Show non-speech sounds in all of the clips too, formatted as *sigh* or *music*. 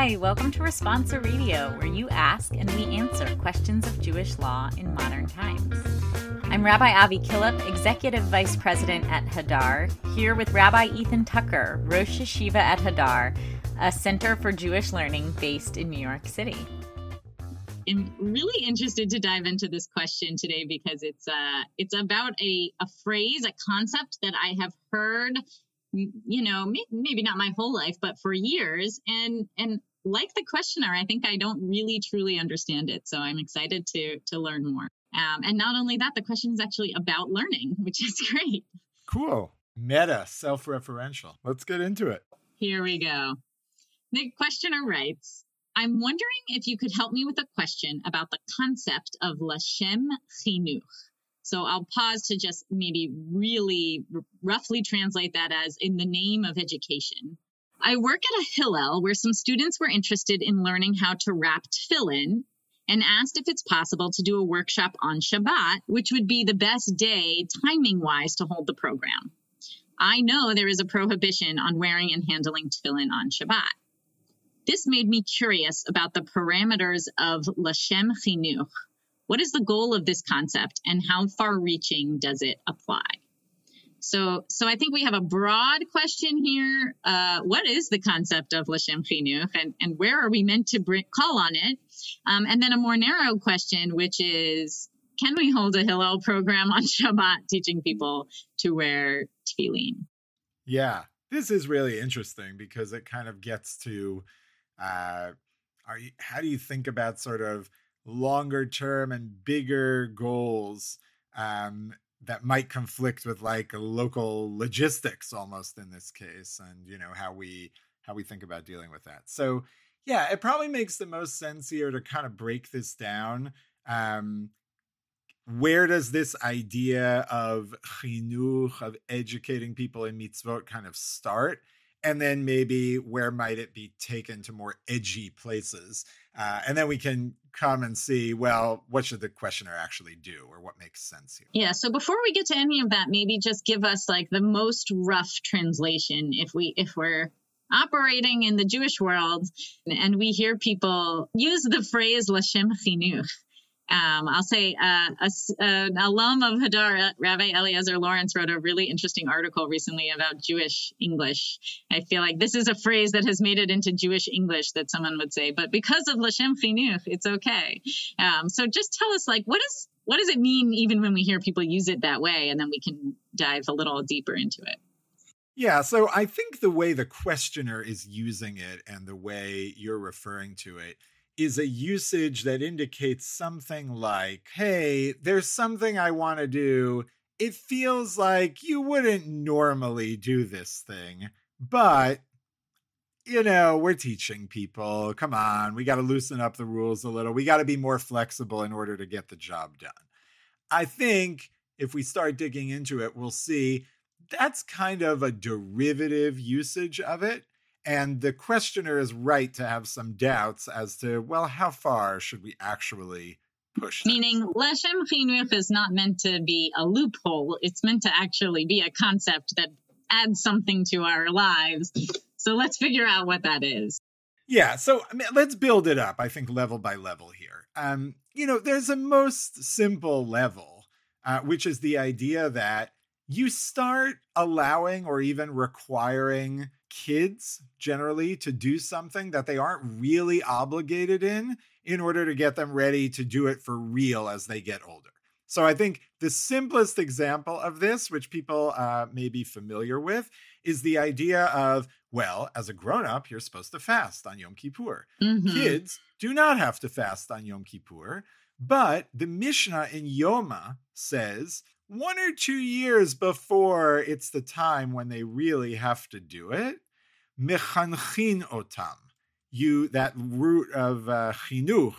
Hi, welcome to Responsa Radio, where you ask and we answer questions of Jewish law in modern times. I'm Rabbi Avi Killip, Executive Vice President at Hadar, here with Rabbi Ethan Tucker, Rosh Yeshiva at Hadar, a center for Jewish learning based in New York City. I'm really interested to dive into this question today because it's uh it's about a a phrase, a concept that I have heard you know, maybe not my whole life, but for years. And and like the questioner, I think I don't really truly understand it. So I'm excited to to learn more. Um, and not only that, the question is actually about learning, *laughs* which is great. Cool. Meta, self-referential. Let's get into it. Here we go. The questioner writes, I'm wondering if you could help me with a question about the concept of Lashem Chinuch. So I'll pause to just maybe really r- roughly translate that as in the name of education. I work at a Hillel where some students were interested in learning how to wrap tefillin and asked if it's possible to do a workshop on Shabbat, which would be the best day timing wise to hold the program. I know there is a prohibition on wearing and handling tefillin on Shabbat. This made me curious about the parameters of Lashem Chinuch, what is the goal of this concept and how far reaching does it apply? So, so I think we have a broad question here. Uh, what is the concept of Lashem Chinuch and, and where are we meant to bring, call on it? Um, and then a more narrow question, which is, can we hold a Hillel program on *laughs* Shabbat teaching people to wear tefillin? Yeah, this is really interesting because it kind of gets to, uh, are you, how do you think about sort of longer term and bigger goals um, that might conflict with like local logistics almost in this case and you know how we how we think about dealing with that. So yeah it probably makes the most sense here to kind of break this down. Um, where does this idea of chinuch of educating people in mitzvot kind of start? And then maybe where might it be taken to more edgy places? Uh, and then we can come and see well what should the questioner actually do or what makes sense here? Yeah so before we get to any of that maybe just give us like the most rough translation if we if we're operating in the jewish world and we hear people use the phrase lashem chinuch um, I'll say uh, a, an alum of Hadar, Rabbi Eliezer Lawrence, wrote a really interesting article recently about Jewish English. I feel like this is a phrase that has made it into Jewish English that someone would say, but because of Lashem Chinuch, it's okay. Um, so just tell us, like, what is what does it mean even when we hear people use it that way, and then we can dive a little deeper into it. Yeah, so I think the way the questioner is using it and the way you're referring to it is a usage that indicates something like, hey, there's something I want to do. It feels like you wouldn't normally do this thing, but you know, we're teaching people. Come on, we got to loosen up the rules a little. We got to be more flexible in order to get the job done. I think if we start digging into it, we'll see that's kind of a derivative usage of it. And the questioner is right to have some doubts as to, well, how far should we actually push? Meaning, Lashem Chinuch is not meant to be a loophole. It's meant to actually be a concept that adds something to our lives. So let's figure out what that is. Yeah, so I mean, let's build it up, I think, level by level here. Um, you know, there's a most simple level, uh, which is the idea that you start allowing or even requiring kids generally to do something that they aren't really obligated in in order to get them ready to do it for real as they get older. So I think the simplest example of this, which people uh, may be familiar with, is the idea of, well, as a grown up, you're supposed to fast on Yom Kippur. Mm-hmm. Kids do not have to fast on Yom Kippur, but the Mishnah in Yoma says one or two years before it's the time when they really have to do it, mechanchin otam. You that root of uh, chinuch,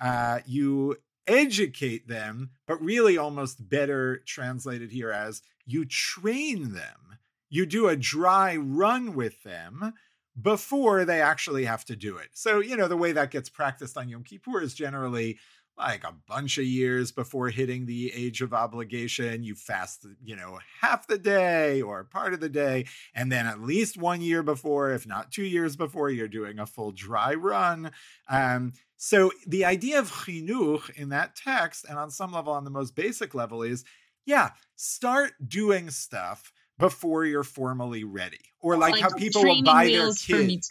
uh, you educate them, but really almost better translated here as you train them. You do a dry run with them before they actually have to do it. So, you know, the way that gets practiced on Yom Kippur is generally like a bunch of years before hitting the age of obligation. You fast, you know, half the day or part of the day. And then at least one year before, if not two years before, you're doing a full dry run. Um, so the idea of chinuch in that text, and on some level, on the most basic level, is yeah, start doing stuff before you're formally ready. Or like, like how people will buy their kids.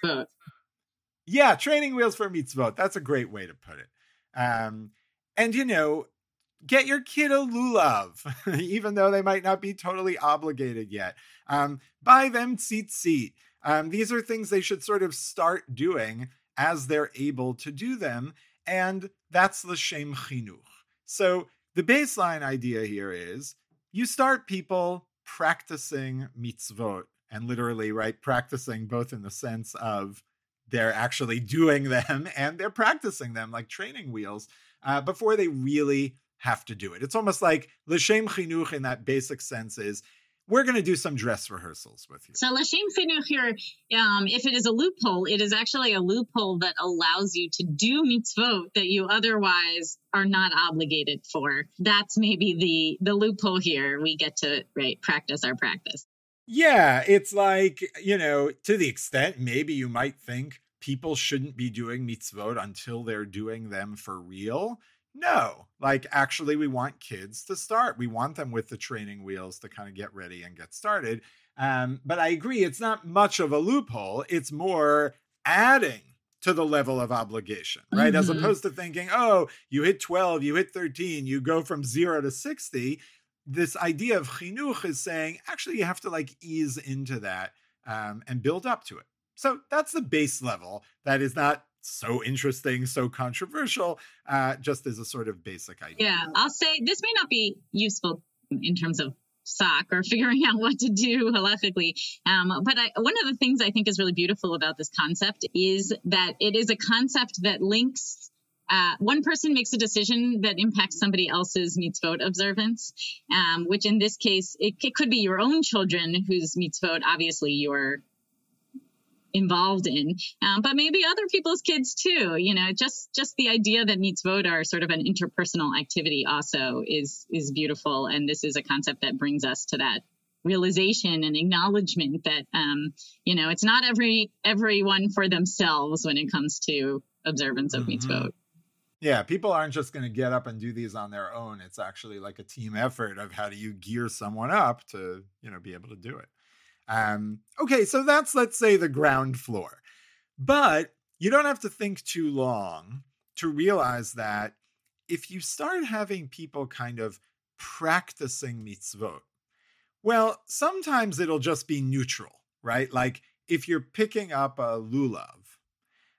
Yeah, training wheels for mitzvot. That's a great way to put it. Um, and you know, get your kid a lulav, *laughs* even though they might not be totally obligated yet. Um, buy them tzitzit. Um, these are things they should sort of start doing as they're able to do them, and that's the shem chinuch. So the baseline idea here is you start people practicing mitzvot, and literally, right, practicing both in the sense of they're actually doing them *laughs* and they're practicing them like training wheels uh, before they really have to do it. It's almost like l'shem chinuch in that basic sense is we're going to do some dress rehearsals with you. So l'shem chinuch here, um, if it is a loophole, it is actually a loophole that allows you to do mitzvot that you otherwise are not obligated for. That's maybe the the loophole here. We get to right practice our practice. Yeah, it's like, you know, to the extent maybe you might think people shouldn't be doing mitzvot until they're doing them for real. No, like actually, we want kids to start. We want them with the training wheels to kind of get ready and get started. Um, but I agree, it's not much of a loophole. It's more adding to the level of obligation, right? Mm-hmm. As opposed to thinking, oh, you hit 12, you hit 13, you go from zero to 60 this idea of chinuch is saying actually you have to like ease into that um, and build up to it. So that's the base level. That is not so interesting, so controversial, uh, just as a sort of basic idea. Yeah, I'll say this may not be useful in terms of psak or *laughs* figuring out what to do halachically. Um, but I, one of the things I think is really beautiful about this concept is that it is a concept that links uh, one person makes a decision that impacts somebody else's mitzvot observance, um, which in this case, it, it, could be your own children whose mitzvot obviously you're involved in, um, but maybe other people's kids too. You know, just just the idea that mitzvot are sort of an interpersonal activity also is is beautiful, and this is a concept that brings us to that realization and acknowledgement that um, you know it's not every everyone for themselves when it comes to observance of mm-hmm. mitzvot. Yeah, people aren't just going to get up and do these on their own. It's actually like a team effort of how do you gear someone up to, you know, be able to do it. Um, okay, so that's let's say the ground floor. But you don't have to think too long to realize that if you start having people kind of practicing mitzvot, well, sometimes it'll just be neutral, right? Like if you're picking up a lulav,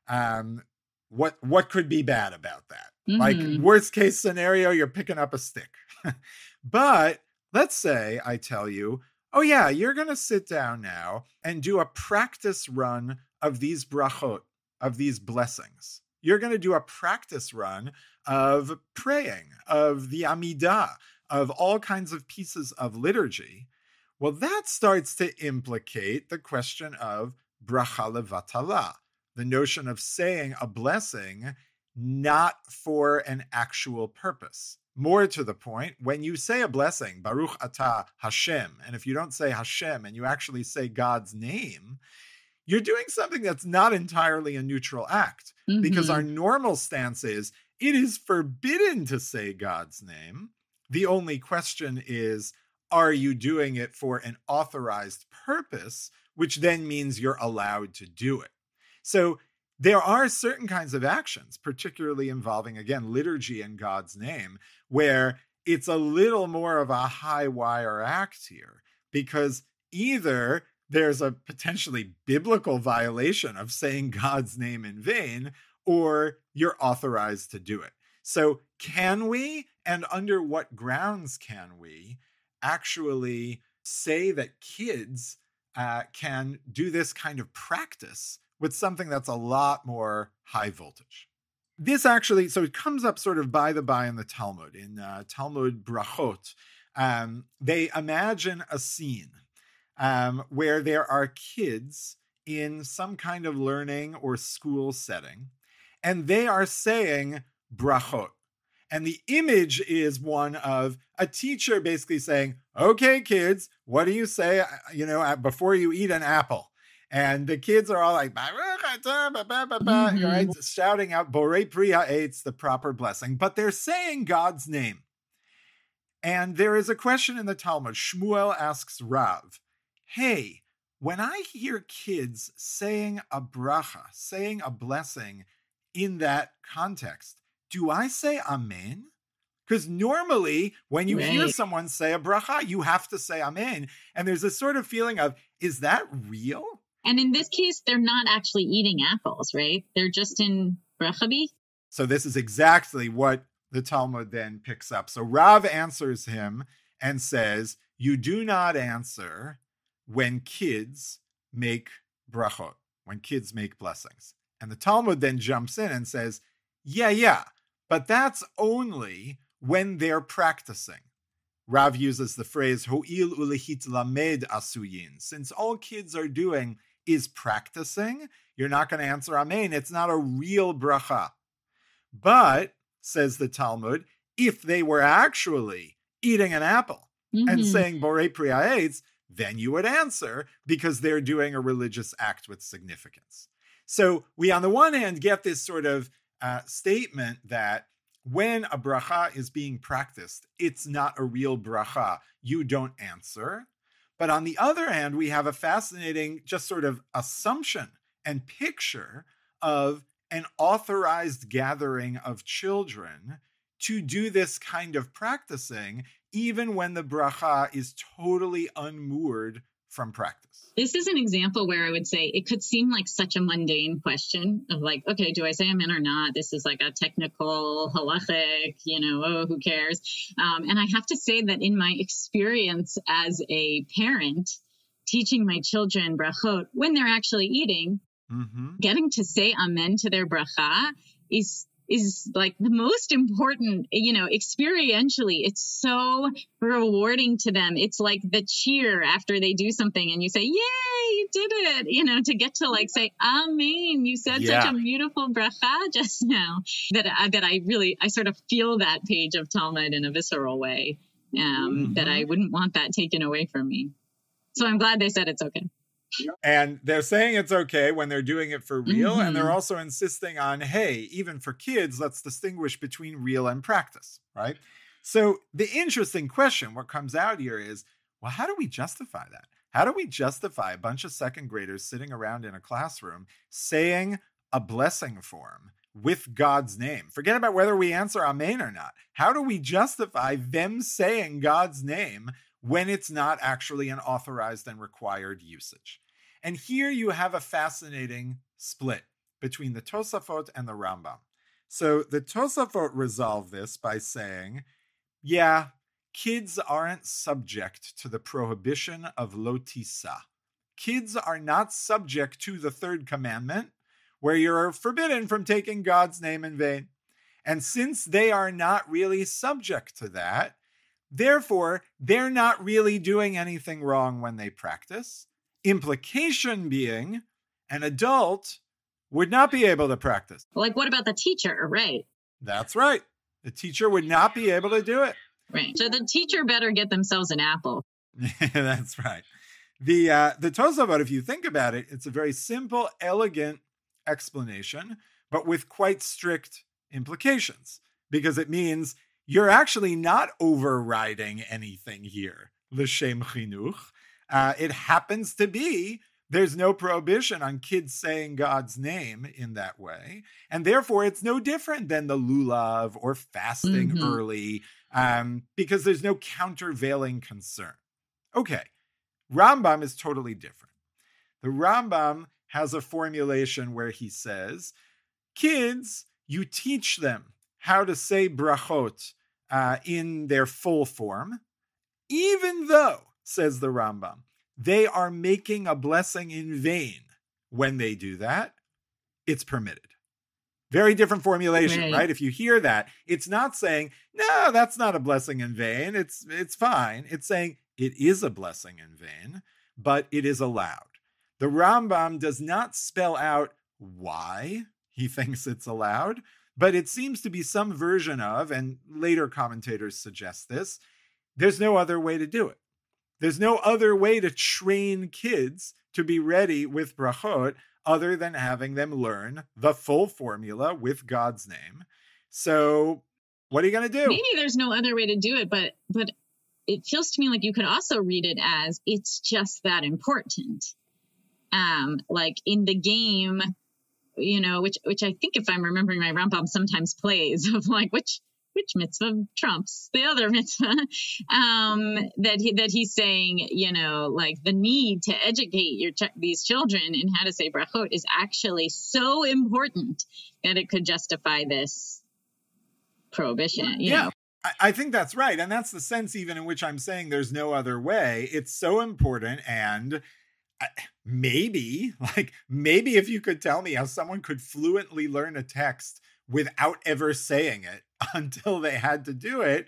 um, what what could be bad about that? Mm-hmm. Like worst case scenario, you're picking up a stick. *laughs* but let's say I tell you, oh yeah, you're gonna sit down now and do a practice run of these brachot, of these blessings. You're gonna do a practice run of praying, of the Amidah, of all kinds of pieces of liturgy. Well, that starts to implicate the question of bracha levatala the notion of saying a blessing not for an actual purpose. More to the point, when you say a blessing, Baruch Atah Hashem, and if you don't say Hashem and you actually say God's name, you're doing something that's not entirely a neutral act mm-hmm. because our normal stance is it is forbidden to say God's name. The only question is, are you doing it for an authorized purpose, which then means you're allowed to do it? So there are certain kinds of actions, particularly involving, again, liturgy in God's name, where it's a little more of a high wire act here because either there's a potentially biblical violation of saying God's name in vain, or you're authorized to do it. So, can we, and under what grounds can we, actually say that kids uh, can do this kind of practice with something that's a lot more high voltage. This actually, so it comes up sort of by the by in the Talmud, in uh, Talmud Brachot. Um, they imagine a scene um, where there are kids in some kind of learning or school setting, and they are saying brachot. And the image is one of a teacher basically saying, Okay, kids, what do you say, uh, you know, uh, before you eat an apple? And the kids are all like, mm-hmm. right, shouting out Borei Pri Ha'etz, the proper blessing, but they're saying God's name. And there is a question in the Talmud. Shmuel asks Rav, Hey, when I hear kids saying a bracha, saying a blessing in that context, do I say Amen? Because normally, when you right. hear someone say a bracha, you have to say Amen. And there's a sort of feeling of, is that real? And in this case, they're not actually eating apples, right? They're just in brachabi. So this is exactly what the Talmud then picks up. So Rav answers him and says, You do not answer when kids make brachot, when kids make blessings. And the Talmud then jumps in and says, Yeah, yeah, but that's only when they're practicing. Rav uses the phrase Ho'il ulehit lamed asuyin. Since all kids are doing is practicing, you're not going to answer Amen. It's not a real bracha. But, says the Talmud, if they were actually eating an apple mm-hmm. and saying Borei Pri Ha'etz, then you would answer because they're doing a religious act with significance. So we, on the one hand, get this sort of uh, statement that when a bracha is being practiced, it's not a real bracha. You don't answer. But on the other hand, we have a fascinating just sort of assumption and picture of an authorized gathering of children to do this kind of practicing, even when the bracha is totally unmoored from practice. This is an example where I would say it could seem like such a mundane question of like, okay, do I say Amen or not? This is like a technical halachic, you know, oh, who cares? Um, and I have to say that in my experience as a parent, teaching my children brachot when they're actually eating, mm-hmm. getting to say amen to their bracha is is like the most important, you know, experientially. It's so rewarding to them. It's like the cheer after they do something and you say, Yay, you did it, you know, to get to like say, Amen. You said yeah. such a beautiful bracha just now that I, that I really, I sort of feel that page of Talmud in a visceral way, um, mm-hmm. that I wouldn't want that taken away from me. So I'm glad they said it's okay. And they're saying it's okay when they're doing it for real. Mm-hmm. And they're mm-hmm. also insisting on, hey, even for kids, let's distinguish between real and practice, right? So the interesting question, what comes out here is, well, how do we justify that? How do we justify a bunch of second graders sitting around in a classroom saying a blessing form with God's name? Forget about whether we answer Amen or not. How do we justify them saying God's name when it's not actually an authorized and required usage. And here you have a fascinating split between the Tosafot and the Rambam. So the Tosafot resolve this by saying, yeah, kids aren't subject to the prohibition of lotisa. Kids are not subject to the third commandment, where you're forbidden from taking God's name in vain. And since they are not really subject to that, Therefore, they're not really doing anything wrong when they practice. Implication being an adult would not be able to practice. Like, what about the teacher, right? That's right. The teacher would not be able to do it. Right. So the teacher better get themselves an apple. *laughs* That's right. The uh, the Tosafot, if you think about it, it's a very simple, elegant explanation, but with quite strict implications because it means you're actually not overriding anything here. L'shem chinuch. Uh, it happens to be there's no prohibition on kids saying God's name in that way. And therefore, it's no different than the lulav or fasting mm-hmm. early um, because there's no countervailing concern. Okay, Rambam is totally different. The Rambam has a formulation where he says, kids, you teach them how to say brachot uh, in their full form, even though, says the Rambam, they are making a blessing in vain when they do that, it's permitted. Very different formulation, right. right? If you hear that, it's not saying, no, that's not a blessing in vain. It's it's fine. It's saying it is a blessing in vain, but it is allowed. The Rambam does not spell out why he *laughs* thinks it's allowed, but it seems to be some version of, and later commentators suggest this, there's no other way to do it. There's no other way to train kids to be ready with brachot other than having them learn the full formula with God's name. So, what are you going to do? Maybe there's no other way to do it, but but it feels to me like you could also read it as it's just that important. Um, like in the game, you know, which which I think if I'm remembering my Rambam sometimes plays *laughs* of like which which mitzvah trumps the other *laughs* mitzvah um, that he, that he's saying you know like the need to educate your ch- these children in how to say brachot is actually so important that it could justify this prohibition you yeah. know I think that's right. And that's the sense, even in which I'm saying there's no other way. It's so important. And maybe, *laughs* like, maybe if you could tell me how someone could fluently learn a text without ever saying it *laughs* until they had to do it,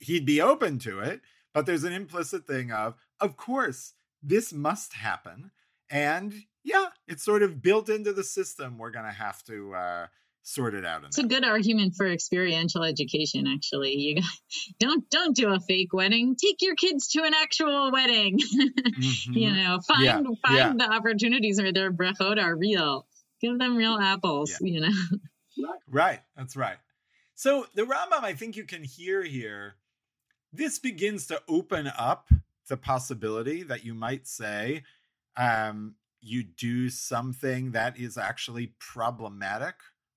he'd be open to it. But there's an implicit thing of, of course, this must happen. And yeah, it's sort of built into the system. We're going to have to uh, sort it out. It's a good argument for experiential education. Actually, you *laughs* don't don't do a fake wedding. Take your kids to an actual wedding. *laughs* mm-hmm. You know, find yeah. find yeah. the opportunities where their brachot are real. Give them real apples. Yeah. You know. *laughs* Right. That's right. So the Rambam, I think you can hear here, this begins to open up the possibility that you might say um, you do something that is actually problematic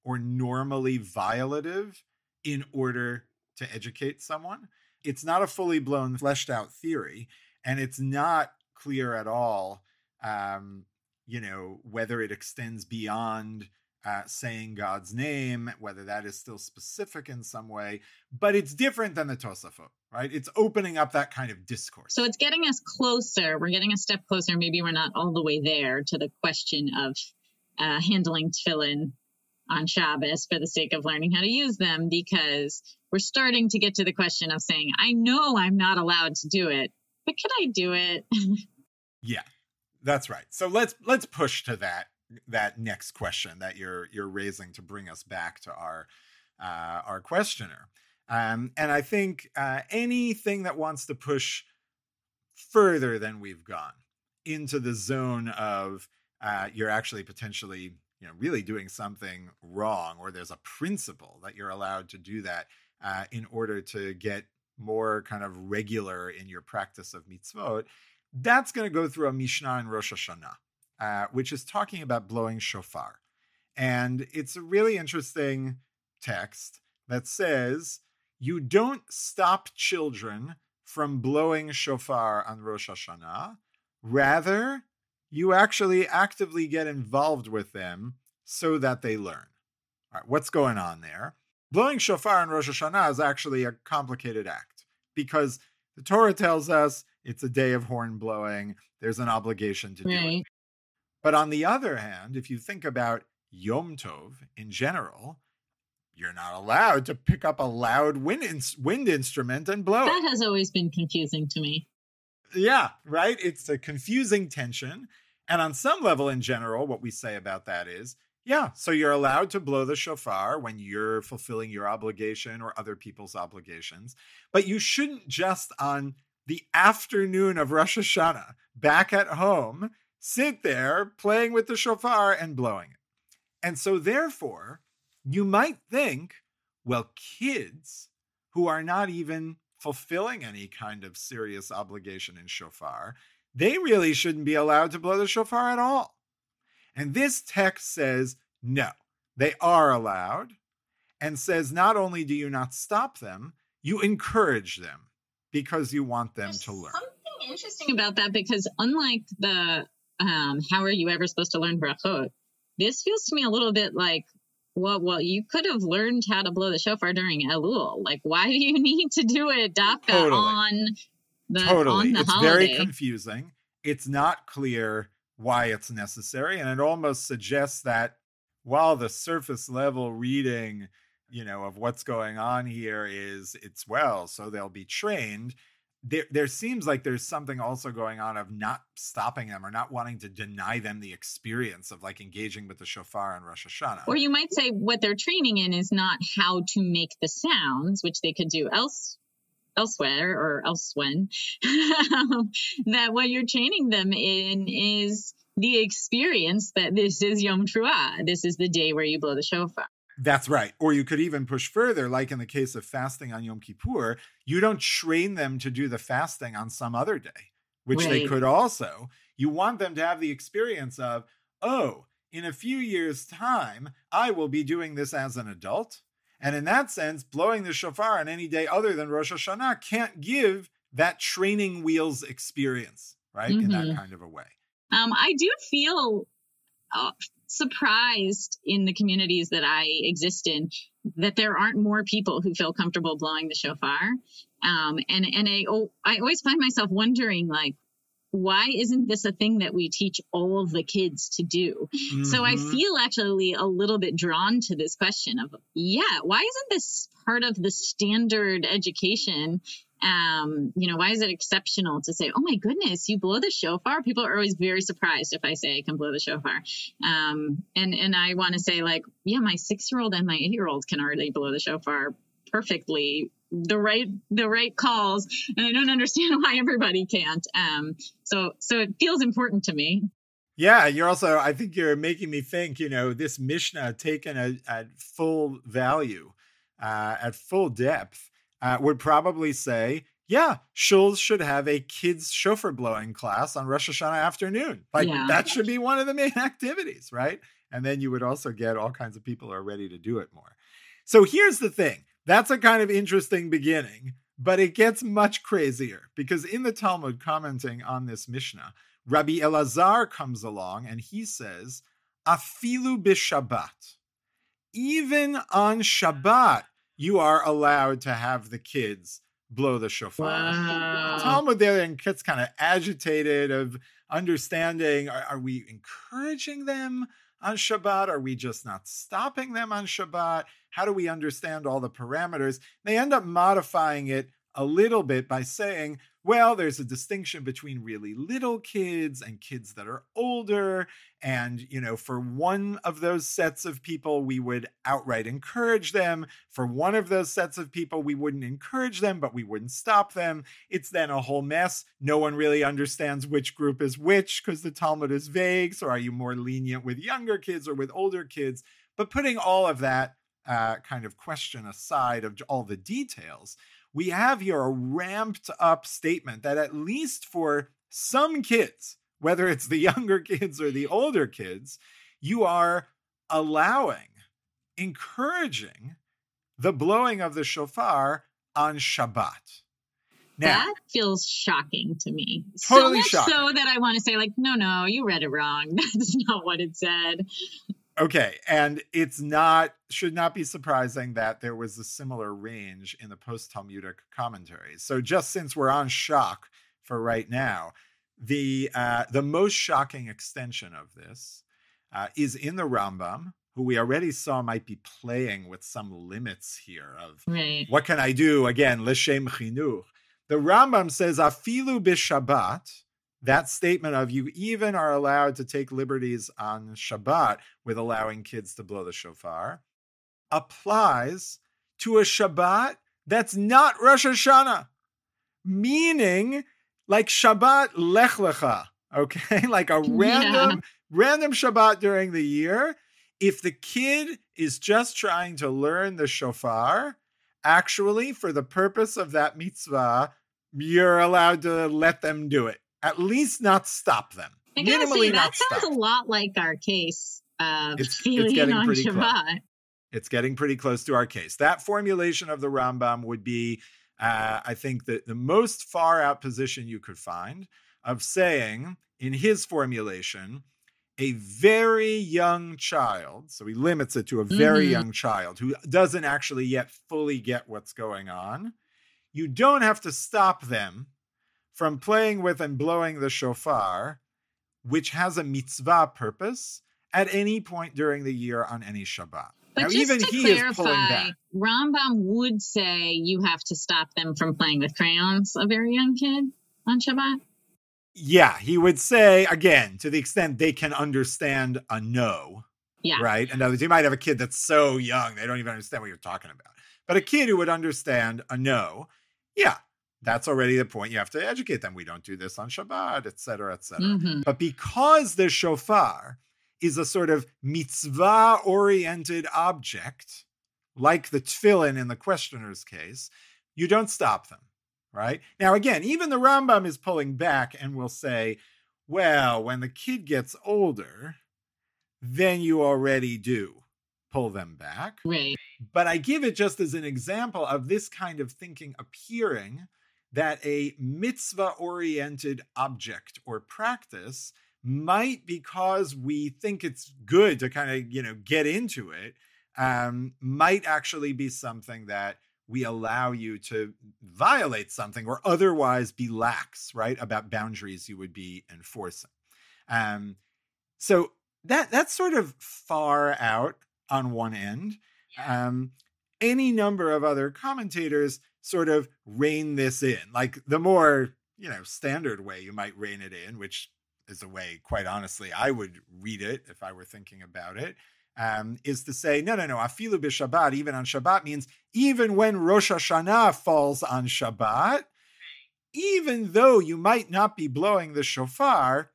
or normally violative in order to educate someone. It's not a fully blown, fleshed out theory, and it's not clear at all, um, you know, whether it extends beyond uh, saying God's name, whether that is still specific in some way, but it's different than the Tosafot, right? It's opening up that kind of discourse. So it's getting us closer. We're getting a step closer. Maybe we're not all the way there to the question of uh, handling tefillin on Shabbos for the sake of learning how to use them, because we're starting to get to the question of saying, I know I'm not allowed to do it, but can I do it? *laughs* yeah, that's right. So let's let's push to that that next question that you're you're raising to bring us back to our uh, our questioner. Um, and I think uh, anything that wants to push further than we've gone into the zone of uh, you're actually potentially you know really doing something wrong, or there's a principle that you're allowed to do that uh, in order to get more kind of regular in your practice of mitzvot. That's going to go through a Mishnah in Rosh Hashanah uh, which is talking about blowing shofar. And it's a really interesting text that says, You don't stop children from blowing shofar on Rosh Hashanah. Rather, you actually actively get involved with them so that they learn. All right, what's going on there? Blowing shofar on Rosh Hashanah is actually a complicated act because the Torah tells us it's a day of horn blowing. There's an obligation to right. do it. But on the other hand, if you think about Yom Tov in general, you're not allowed to pick up a loud wind, in- wind instrument and blow. That has always been confusing to me. Yeah, right? It's a confusing tension. And on some level, in general, what we say about that is yeah, so you're allowed to blow the shofar when you're fulfilling your obligation or other people's obligations, but you shouldn't just on the afternoon of Rosh Hashanah back at home sit there playing with the shofar and blowing it. And so, therefore, you might think, well, kids who are not even fulfilling any kind of serious obligation in shofar, they really shouldn't be allowed to blow the shofar at all. And this text says, no, they are allowed, and says, not only do you not stop them, you encourage them because you want them There's to learn. Something interesting about that because unlike the um, how are you ever supposed to learn brachot? This feels to me a little bit like, well, well, you could have learned how to blow the shofar during Elul. Like, why do you *laughs* need to do it dafka totally. on the totally? On the it's holiday? very confusing. It's not clear why it's necessary, and it almost suggests that while the surface level reading, you know, of what's going on here is it's well, so they'll be trained there there seems like there's something also going on of not stopping them or not wanting to deny them the experience of like engaging with the shofar on Rosh Hashanah. Or you might say what they're training in is not how to make the sounds, which they could do else elsewhere or else when *laughs* that what you're training them in is the experience that this is Yom Truah. This is the day where you blow the shofar. That's right. Or you could even push further, like in the case of fasting on Yom Kippur, you don't train them to do the fasting on some other day, which right. they could also. You want them to have the experience of, oh, in a few years' time, I will be doing this as an adult. And in that sense, blowing the shofar on any day other than Rosh Hashanah can't give that training wheels experience, right? Mm-hmm. In that mm-hmm. kind of a way. Um, I do feel uh, surprised in the communities that I exist in that there aren't more people who feel comfortable blowing the shofar. Um, and and I, oh, I always find myself wondering, like, why isn't this a thing that we teach all of the kids to do? Mm-hmm. So I mm-hmm. feel actually a little bit drawn to this question of, yeah, why isn't this part of the standard education um, you know, why is it exceptional to say, oh my goodness, you blow the shofar? People are always very surprised if I say I can blow the shofar. Um, and, and I want to say like, yeah, my six year old and my eight year old can already blow the shofar perfectly the right the right calls and i don't understand *laughs* why everybody can't um so so it feels important to me yeah you're also i think you're making me think you know this mishnah taken at, at full value uh, at full depth uh, would probably say, yeah, shuls should have a kids shofar blowing class on Rosh Hashanah afternoon. Like yeah. that should be one of the main *laughs* activities, right? And then you would also get all kinds of people who are ready to do it more. So here's the thing that's a kind of interesting beginning, but it gets much crazier because in the Talmud commenting on this Mishnah, Rabbi Elazar comes along and he says, Afilu b'Shabbat. Even on Shabbat, you are allowed to have the kids blow the shofar. Wow. Talmud there and gets kind of agitated of understanding are, are, we encouraging them on Shabbat? Are we just not stopping them on Shabbat? How do we understand all the parameters? They end up modifying it a little bit by saying, well, there's a distinction between really little kids and kids that are older. And, you know, for one of those sets of people, we would outright encourage them. For one of those sets of people, we wouldn't encourage them, but we wouldn't stop them. It's then a whole mess. No one really understands which group is which because the Talmud is vague. So are you more lenient with younger kids or with older kids? But putting all of that uh, kind of question aside of all the details, we have here a ramped up statement that at least for some kids, whether it's the *laughs* younger kids or the older kids, you are allowing, encouraging the blowing of the shofar on Shabbat. Now, that feels shocking to me. Totally so much shocking. so that I want to say, like, no, no, you read it wrong. *laughs* That's not what it said. Okay, and it's not should not be surprising that there was a similar range in the post Talmudic commentaries. So just since we're on shock for right now, the uh, the most shocking extension of this uh, is in the Rambam, who we already saw might be playing with some limits here of right. what can I do again l'shem chinuch. The Rambam says afilu b'Shabbat that statement of you even are allowed to take liberties on Shabbat with allowing kids to blow the shofar applies to a Shabbat that's not Rosh Hashanah, meaning like Shabbat Lech Lecha, okay, *laughs* like a random yeah. random Shabbat during the year. If the kid is just trying to learn the shofar, actually for the purpose of that mitzvah, you're allowed to let them do it at least not stop them. I Minimally say, that sounds stop. a lot like our case of it's, it's getting on pretty Shabbat. Close. It's getting pretty close to our case. That formulation of the Rambam would be, uh, I think, the, the most far out position you could find of saying, in his formulation, a very young child, so he limits it to a very mm-hmm. young child who doesn't actually yet fully get what's going on. You don't have to stop them from playing with and blowing the shofar, which has a mitzvah purpose, at any point during the year on any Shabbat. But Now, just to clarify. Rambam would say you have to stop them from playing with crayons, a very young kid, on Shabbat. Yeah, he would say again, to the extent they can understand a no, Yeah. right? In other words, you might have a kid that's so young they don't even understand what you're talking about. But a kid who would understand a no, yeah, that's already the point. You have to educate them. We don't do this on Shabbat, et cetera, et cetera. hmm But because the shofar is a sort of mitzvah oriented object, like the tefillin in the questioner's case, you don't stop them, right? Now, again, even the Rambam is pulling back and will say, well, when the kid gets older, then you already do pull them back. Right. But I give it just as an example of this kind of thinking appearing that a mitzvah oriented object or practice might, because we think it's good to kind of, you know, get into it, um, might actually be something that we allow you to violate something or otherwise be lax, right, about boundaries you would be enforcing. Um, so that that's sort of far out on one end. Um, any number of other commentators sort of rein this in, like the more you know standard way you might rein it in, which is a way, quite honestly, I would read it if I were thinking about it. Um, is to say, no, no, no, afilu b'Shabbat, even on Shabbat means even when Rosh Hashanah falls on Shabbat, even though you might not be blowing the shofar,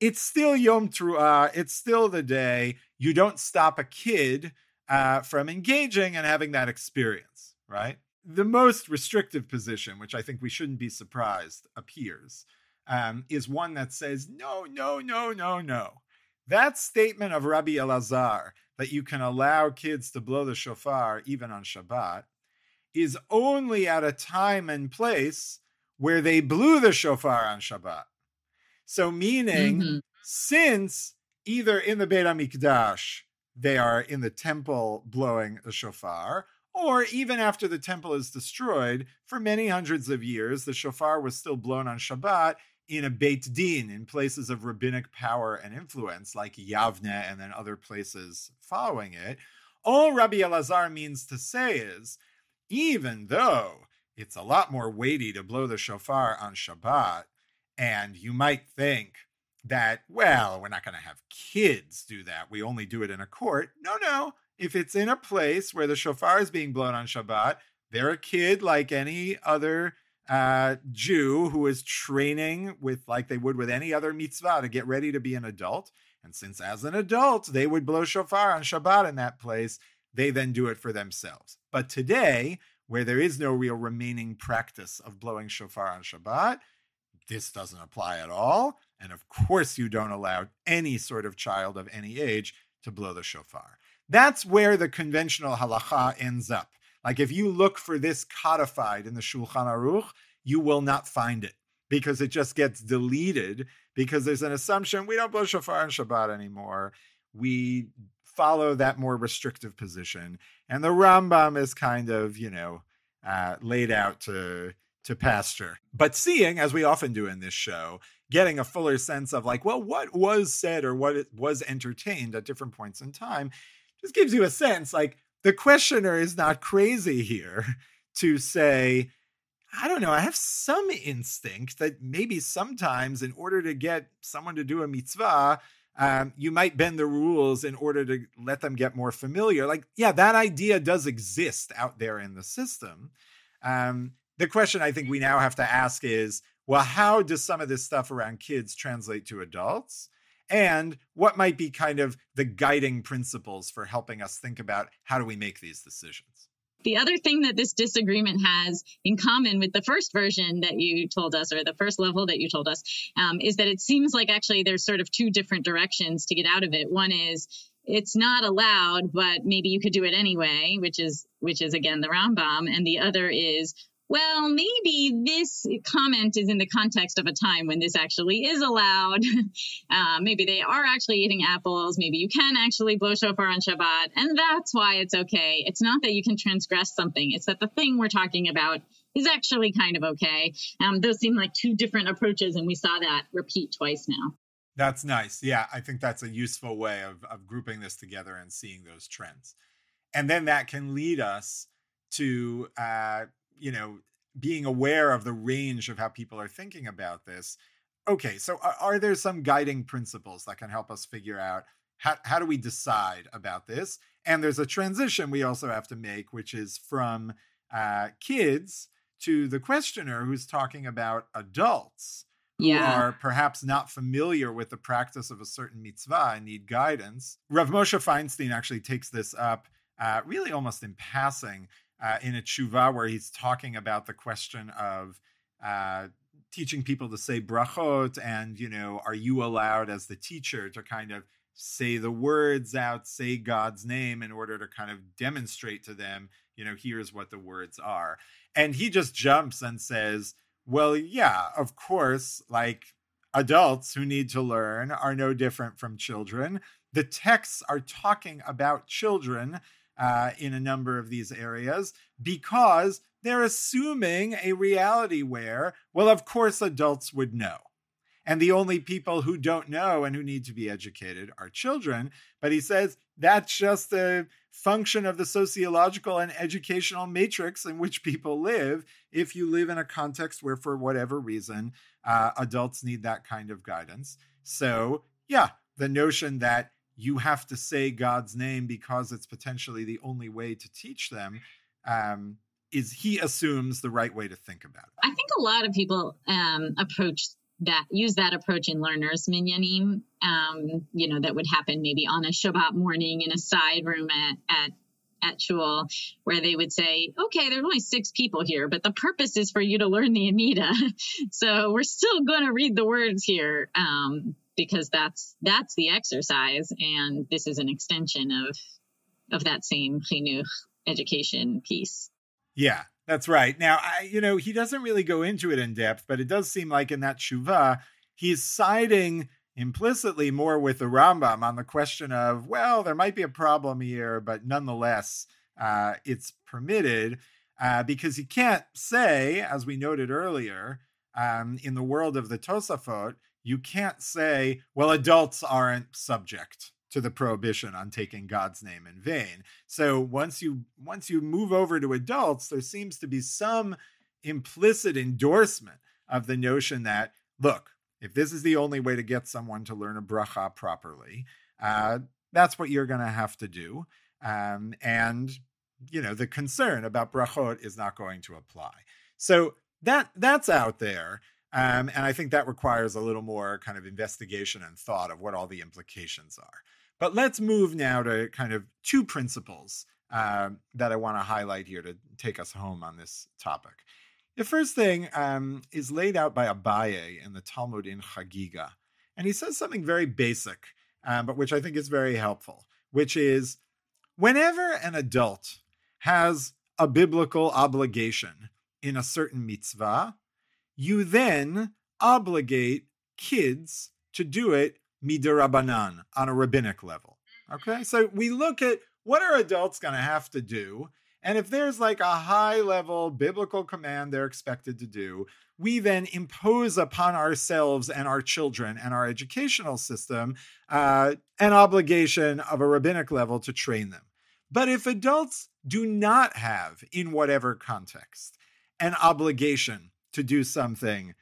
it's still Yom Truah. It's still the day. You don't stop a kid uh, from engaging and having that experience, right? The most restrictive position, which I think we shouldn't be surprised appears, um, is one that says, no, no, no, no, no. That statement of Rabbi Elazar that you can allow kids to blow the shofar even on Shabbat is only at a time and place where they blew the shofar on Shabbat. So, meaning, Mhm. since either in the Beit HaMikdash they are in the temple blowing a shofar, or even after the temple is destroyed, for many hundreds of years, the shofar was still blown on Shabbat in a Beit Din, in places of rabbinic power and influence, like Yavne and then other places following it. All Rabbi Elazar means to say is, even though it's a lot more weighty to blow the shofar on Shabbat, and you might think that, well, we're not going to have kids do that. We only do it in a court. No, no. If it's in a place where the shofar is being blown on Shabbat, they're a kid like any other uh, Jew who is training with, like they would with any other mitzvah, to get ready to be an adult. And since as an adult, they would blow shofar on Shabbat in that place, they then do it for themselves. But today, where there is no real remaining practice of blowing shofar on Shabbat, this doesn't apply at all. And of course, you don't allow any sort of child of any age to blow the shofar. That's where the conventional halacha ends up. Like if you look for this codified in the Shulchan Aruch, you will not find it because it just gets deleted because there's an assumption we don't blow shofar on Shabbat anymore. We follow that more restrictive position. And the Rambam is kind of, you know, uh, laid out to to pasture. But seeing, as we often do in this show, getting a fuller sense of like, well, what was said or what was entertained at different points in time, just gives you a sense like the questioner is not crazy here *laughs* to say, I don't know, I have some instinct that maybe sometimes in order to get someone to do a mitzvah, um, you might bend the rules in order to let them get more familiar. Like, yeah, that idea does exist out there in the system. Um, the question I think we now have to ask is well, how does some of this stuff around kids translate to adults? And what might be kind of the guiding principles for helping us think about how do we make these decisions? The other thing that this disagreement has in common with the first version that you told us, or the first level that you told us, um, is that it seems like actually there's sort of two different directions to get out of it. One is it's not allowed, but maybe you could do it anyway, which is which is again the Rambam, and the other is well, maybe this comment is in the context of a time when this actually is allowed. *laughs* uh, maybe they are actually eating apples. Maybe you can actually blow shofar on Shabbat, and that's why it's okay. It's not that you can transgress something; it's that the thing we're talking about is actually kind of okay. Um, those seem like two different approaches, and we saw that repeat twice now. That's nice. Yeah, I think that's a useful way of, of grouping this together and seeing those trends. and then that can lead us to uh, you know being aware of the range of how people are thinking about this okay so are, are, there some guiding principles that can help us figure out how, how do we decide about this and there's a transition we also have to make which is from uh, kids to the questioner who's talking about adults yeah. who are perhaps not familiar with the practice of a certain mitzvah and need guidance. Rav Moshe Feinstein actually takes this up uh, really almost in passing uh, in a tshuva where he's talking about the question of uh, teaching people to say brachot and, you know, are you allowed as the teacher to kind of say the words out, say God's name in order to kind of demonstrate to them, you know, here's what the words are. And he just jumps and says, well, yeah, of course, like adults who need to learn are no different from children. The texts are talking about children uh, in a number of these areas because they're assuming a reality where, well, of course, adults would know. And the only people who don't know and who need to be educated are children. But he says that's just a function of the sociological and educational matrix in which people live. If you live in a context where, for whatever reason, uh, adults need that kind of guidance. So, yeah, the notion that you have to say God's name because it's potentially the only way to teach them um, is he assumes the right way to think about it. I think a lot of people um, approach that use that approach in learners minyanim um, you know that would happen maybe on a shabbat morning in a side room at at at shul where they would say okay there's only six people here but the purpose is for you to learn the amida *laughs* so we're still going to read the words here um, because that's that's the exercise and this is an extension of of that same chinuch education piece yeah that's right. Now, I, you know, he doesn't really go into it in depth, but it does seem like in that tshuva, he's siding implicitly more with the Rambam on the question of, well, there might be a problem here, but nonetheless, uh, it's permitted uh, because he can't say, as we noted earlier, um, in the world of the Tosafot, you can't say, well, adults aren't subject to the prohibition on taking God's name in vain. So once you once you move over to adults, there seems to be some implicit endorsement of the notion that look, if this is the only way to get someone to learn a bracha properly, uh, that's what you're going to have to do. Um, and you know the concern about brachot is not going to apply. So that that's out there. Um, and I think that requires a little more kind of investigation and thought of what all the implications are. But let's move now to kind of two principles uh, that I want to highlight here to take us home on this topic. The first thing um, is laid out by Abaye in the Talmud in Chagiga. And he says something very basic, um, but which I think is very helpful, which is whenever an adult has a biblical obligation in a certain mitzvah, you then obligate kids to do it midirabanan on a rabbinic level. Okay, so we look at what are adults going to have to do, and if there's like a high level biblical command they're expected to do, we then impose upon ourselves and our children and our educational system uh, an obligation of a rabbinic level to train them. But if adults do not have, in whatever context, an obligation to do something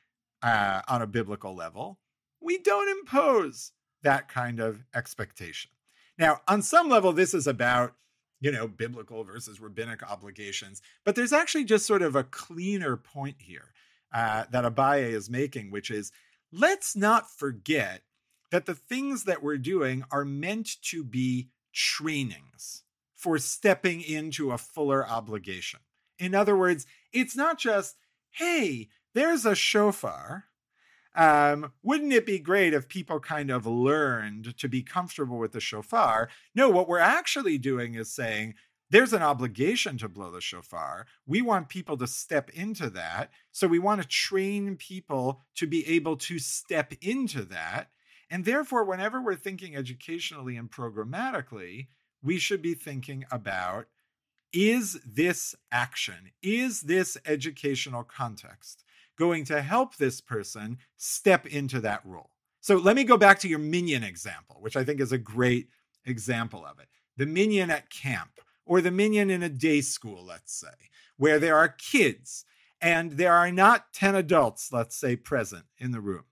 uh, on a biblical level, we don't impose that kind of expectation. Now, on some level, this is about, you know, biblical versus rabbinic obligations, but there's actually just sort of a cleaner point here uh, that Abaye is making, which is let's not forget that the things that we're doing are meant to be trainings for stepping into a fuller obligation. In other words, it's not just, hey, there's a shofar um, wouldn't it be great if people kind of learned to be comfortable with the shofar? No, what we're actually doing is saying, there's an obligation to blow the shofar. We want people to step into that. So we want to train people to be able to step into that. And therefore, whenever we're thinking educationally and programmatically, we should be thinking about is this action, is this educational context going to help this person step into that role. So let me go back to your minyan example, which I think is a great example of it. The minyan at camp, or the minyan in a day school, let's say, where there are kids and there are not 10 adults, let's say, present in the room.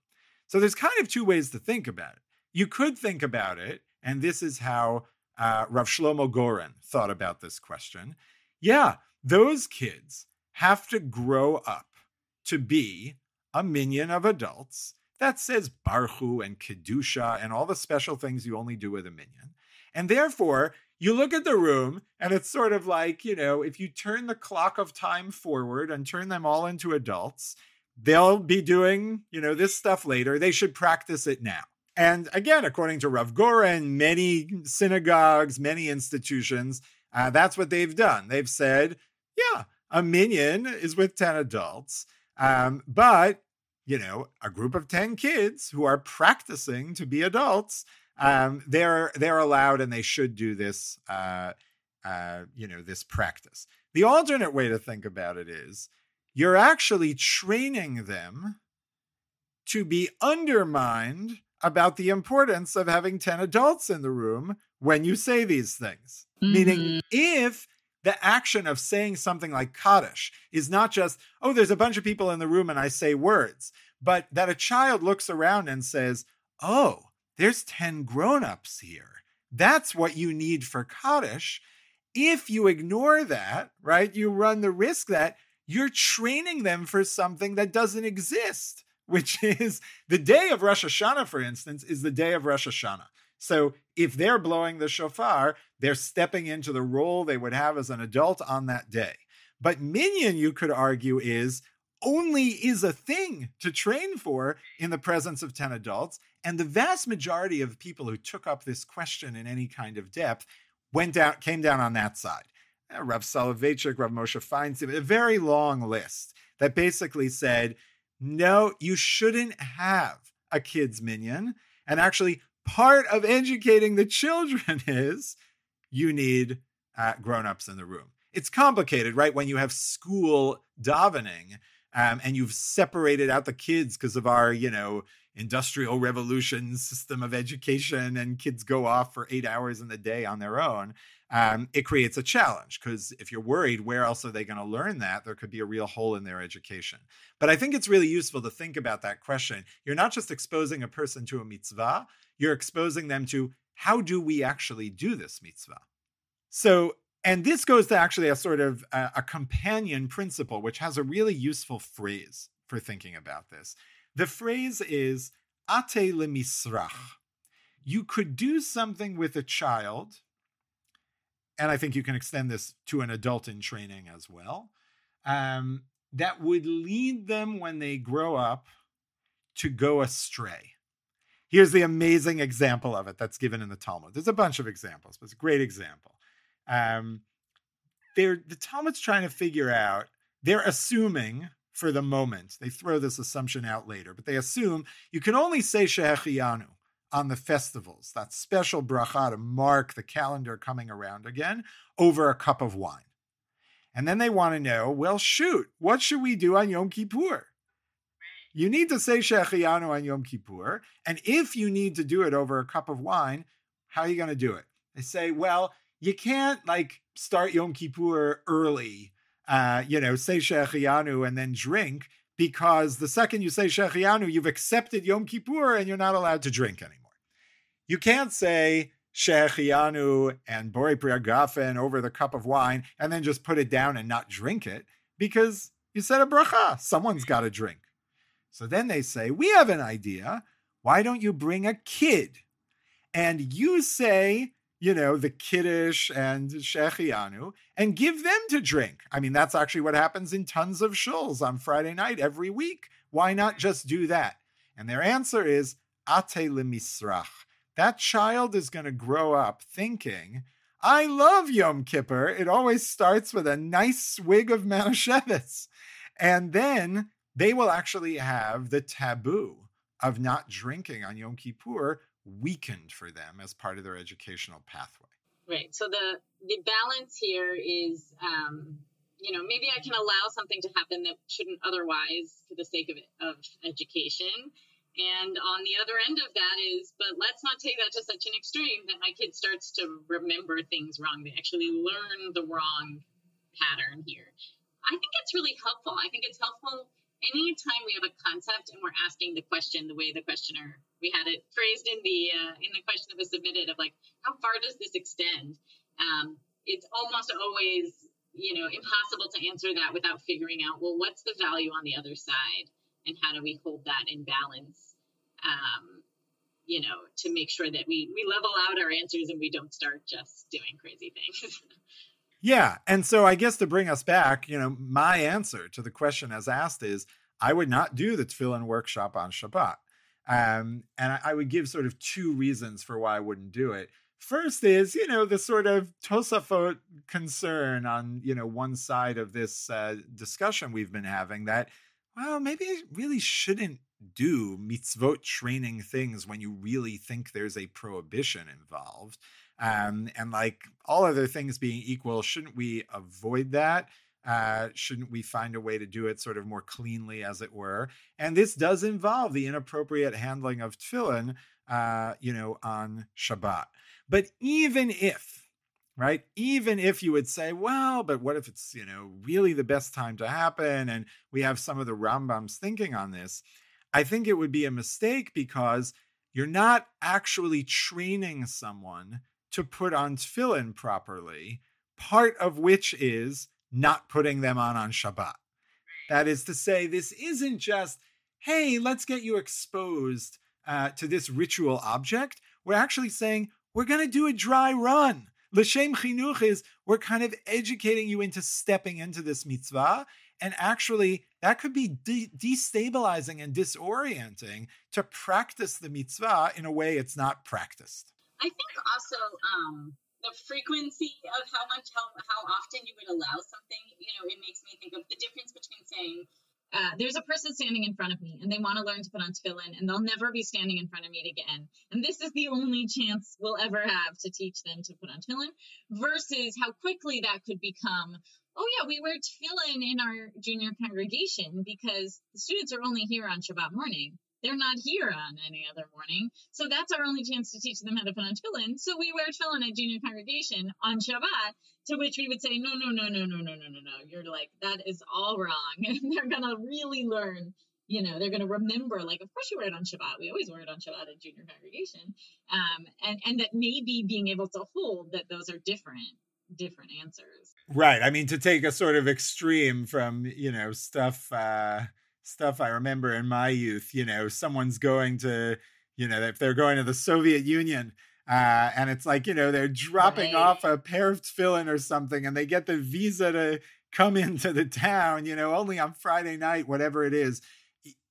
So there's kind of two ways to think about it. You could think about it, and this is how uh, Rav Shlomo Goren thought about this question. Yeah, those kids have to grow up to be a minyan of adults that says Barhu and Kedusha and all the special things you only do with a minyan. And therefore, you look at the room and it's sort of like, you know, if you turn the clock of time forward and turn them all into adults, they'll be doing, you know, this stuff later. They should practice it now. And again, according to Rav Goren, many synagogues, many institutions, uh, that's what they've done. They've said, yeah, a minyan is with 10 adults, um, but, you know, a group of 10 kids who are practicing to be adults, um, they're they're allowed and they should do this, uh, uh, you know, this practice. The alternate way to think about it is you're actually training them to be undermined about the importance of having 10 adults in the room when you say these things. Mm-hmm. Meaning, if the action of saying something like Kaddish is not just, oh, there's a bunch of people in the room and I say words, but that a child looks around and says, oh, there's 10 grown-ups here. That's what you need for Kaddish. If you ignore that, right, you run the risk that you're training them for something that doesn't exist which *laughs* is the day of Rosh Hashanah, for instance, is the day of Rosh Hashanah. So if they're blowing the shofar, they're stepping into the role they would have as an adult on that day. But minyan, you could argue, is only is a thing to train for in the presence of 10 adults. And the vast majority of people who took up this question in any kind of depth went down, came down on that side. Uh, Rav Soloveitchik, Rav Moshe Feinstein, a very long list that basically said no, you shouldn't have a kids minyan. And actually, part of educating the children *laughs* is you need uh, grown-ups in the room. It's complicated, right? When you have school davening um, and you've separated out the kids because of our, you know, industrial revolution system of education and kids go off for eight hours in the day on their own um, it creates a challenge because if you're worried where else are they going to learn that? There could be a real hole in their education. But i think it's really useful to think about that question. You're not just exposing a person to a mitzvah you're exposing them to how do we actually do this mitzvah? So and this goes to actually a sort of a, a companion principle which has a really useful phrase for thinking about this. The phrase is ate le misrach you could do something with a child and I think you can extend this to an adult in training as well, um, that would lead them when they grow up to go astray. Here's the amazing example of it that's given in the Talmud. There's a bunch of examples, but it's a great example. Um, they're, the Talmud's trying to figure out, they're assuming for the moment, they throw this assumption out later, but they assume you can only say Shehechianu on the festivals, that special bracha to mark the calendar coming around again, over a cup of wine. And then they want to know, well, shoot, what should we do on Yom Kippur? You need to say Shechianu on Yom Kippur. And if you need to do it over a cup of wine, how are you going to do it? They say, well, you can't like start Yom Kippur early, uh, you know, say Shechianu and then drink because the second you say Shechianu, you've accepted Yom Kippur and you're not allowed to drink anymore. You can't say Shechianu and Bori Priagafen over the cup of wine and then just put it down and not drink it because you said a bracha. Someone's got to drink. So then they say, We have an idea. Why don't you bring a kid? And you say, you know, the Kiddush and Shechianu and give them to drink. I mean, that's actually what happens in tons of shuls on Friday night every week. Why not just do that? And their answer is Ate lemisrach that child is going to grow up thinking, I love Yom Kippur. It always starts with a nice swig of Manischewitz. And then they will actually have the taboo of not drinking on Yom Kippur weakened for them as part of their educational pathway. Right. So the the balance here is, um, you know, maybe I can allow something to happen that shouldn't otherwise for the sake of of education, And on the other end of that is, but let's not take that to such an extreme that my kid starts to remember things wrong. They actually learn the wrong pattern here. I think it's really helpful. I think it's helpful anytime we have a concept and we're asking the question the way the questioner we had it phrased in the uh, in the question that was submitted of like how far does this extend um, it's almost always you know impossible to answer that without figuring out well what's the value on the other side and how do we hold that in balance um, you know to make sure that we we level out our answers and we don't start just doing crazy things. *laughs* Yeah and so i guess to bring us back you know my answer to the question as asked is i would not do the tefillin workshop on shabbat. Um, and I, I would give sort of two reasons for why i wouldn't do it. First is, you know, the sort of Tosafot concern on, you know, one side of this uh, discussion we've been having that well, maybe I really shouldn't do mitzvot training things when you really think there's a prohibition involved. Um, and like all other things being equal, shouldn't we avoid that? Uh, shouldn't we find a way to do it sort of more cleanly, as it were? And this does involve the inappropriate handling of tefillin, uh, you know, on Shabbat. But even if right? Even if you would say, well, but what if it's, you know, really the best time to happen? And we have some of the Rambam's thinking on this. I think it would be a mistake because you're not actually training someone to put on tefillin properly, part of which is not putting them on on Shabbat. That is to say, this isn't just, hey, let's get you exposed uh, to this ritual object. We're actually saying, we're going to do a dry run L'shem chinuch is we're kind of educating you into stepping into this mitzvah. And actually, that could be de- destabilizing and disorienting to practice the mitzvah in a way it's not practiced. I think also um, the frequency of how much, how, how often you would allow something, you know, it makes me think of the difference between saying, uh, there's a person standing in front of me and they want to learn to put on tefillin and they'll never be standing in front of me again. And this is the only chance we'll ever have to teach them to put on tefillin versus how quickly that could become. Oh yeah, we wear tefillin in our junior congregation because the students are only here on Shabbat morning. They're not here on any other morning. So that's our only chance to teach them how to put on tefillin. So we wear tefillin at junior congregation on Shabbat, to which we would say, no, no, no, no, no, no, no, no, no. You're like, that is all wrong. *laughs* And they're going to really learn you know they're going to remember like of course you wear it on shabbat we always wear it on shabbat at junior congregation um, and and that maybe being able to hold that those are different different answers right i mean to take a sort of extreme from you know stuff uh stuff I remember in my youth. You know, someone's going to, you know, if they're going to the Soviet Union, uh, and it's like, you know, they're dropping right. off a pair of tefillin or something, and they get the visa to come *laughs* into the town, you know, only on Friday night, whatever it is.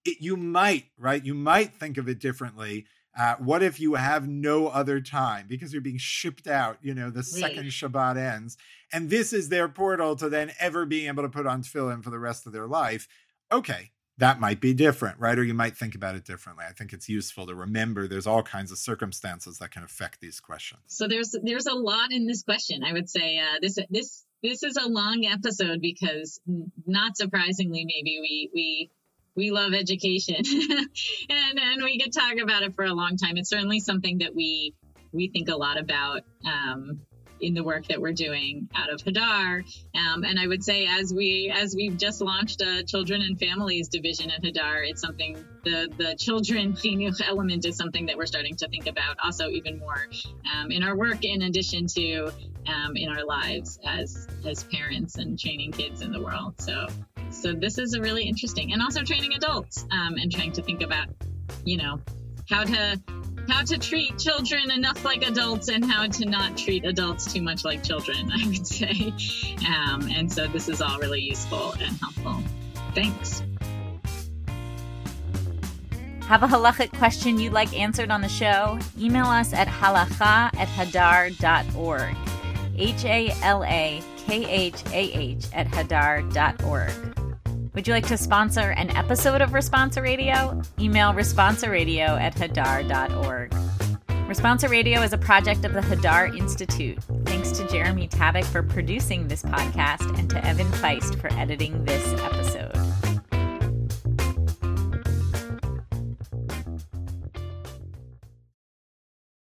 It, you might, right? You might think of it differently. Uh, what if you have no other time because you're being shipped out, you know, the second Shabbat ends, and this is their portal to then ever being able to put on tefillin for the rest of their life? Okay, that might be different, right? Or you might think about it differently. I think it's useful to remember there's all kinds of circumstances that can affect these questions. So there's there's a lot in this question. I would say uh, this this this is a long episode because not surprisingly, maybe we we we love education *laughs* and and we could talk about it for a long time. It's certainly something that we we think a lot about. Um, in the work that we're doing out of Hadar. Um, and I would say as we as we've just launched a children and families division at Hadar, it's something the the children *laughs* chinuch element is something that we're starting to think about also even more um, in our work in addition to um, in our lives as as parents and training kids in the world. So so this is a really interesting and also training adults um, and trying to think about you know how to how to treat children enough like adults and how to not treat adults too much like children, *laughs* I would say. Um, and so this is all really useful and helpful. Thanks. Have a halachic question you'd like answered on the show? Email us at halacha at hadar.org. H A L A K H A H at hadar.org. Would you like to sponsor an episode of Responsa Radio? Email responsaradio at hadar.org. Responsa Radio is a project of the Hadar Institute. Thanks to Jeremy Tabak for producing this podcast and to Evan Feist for editing this episode.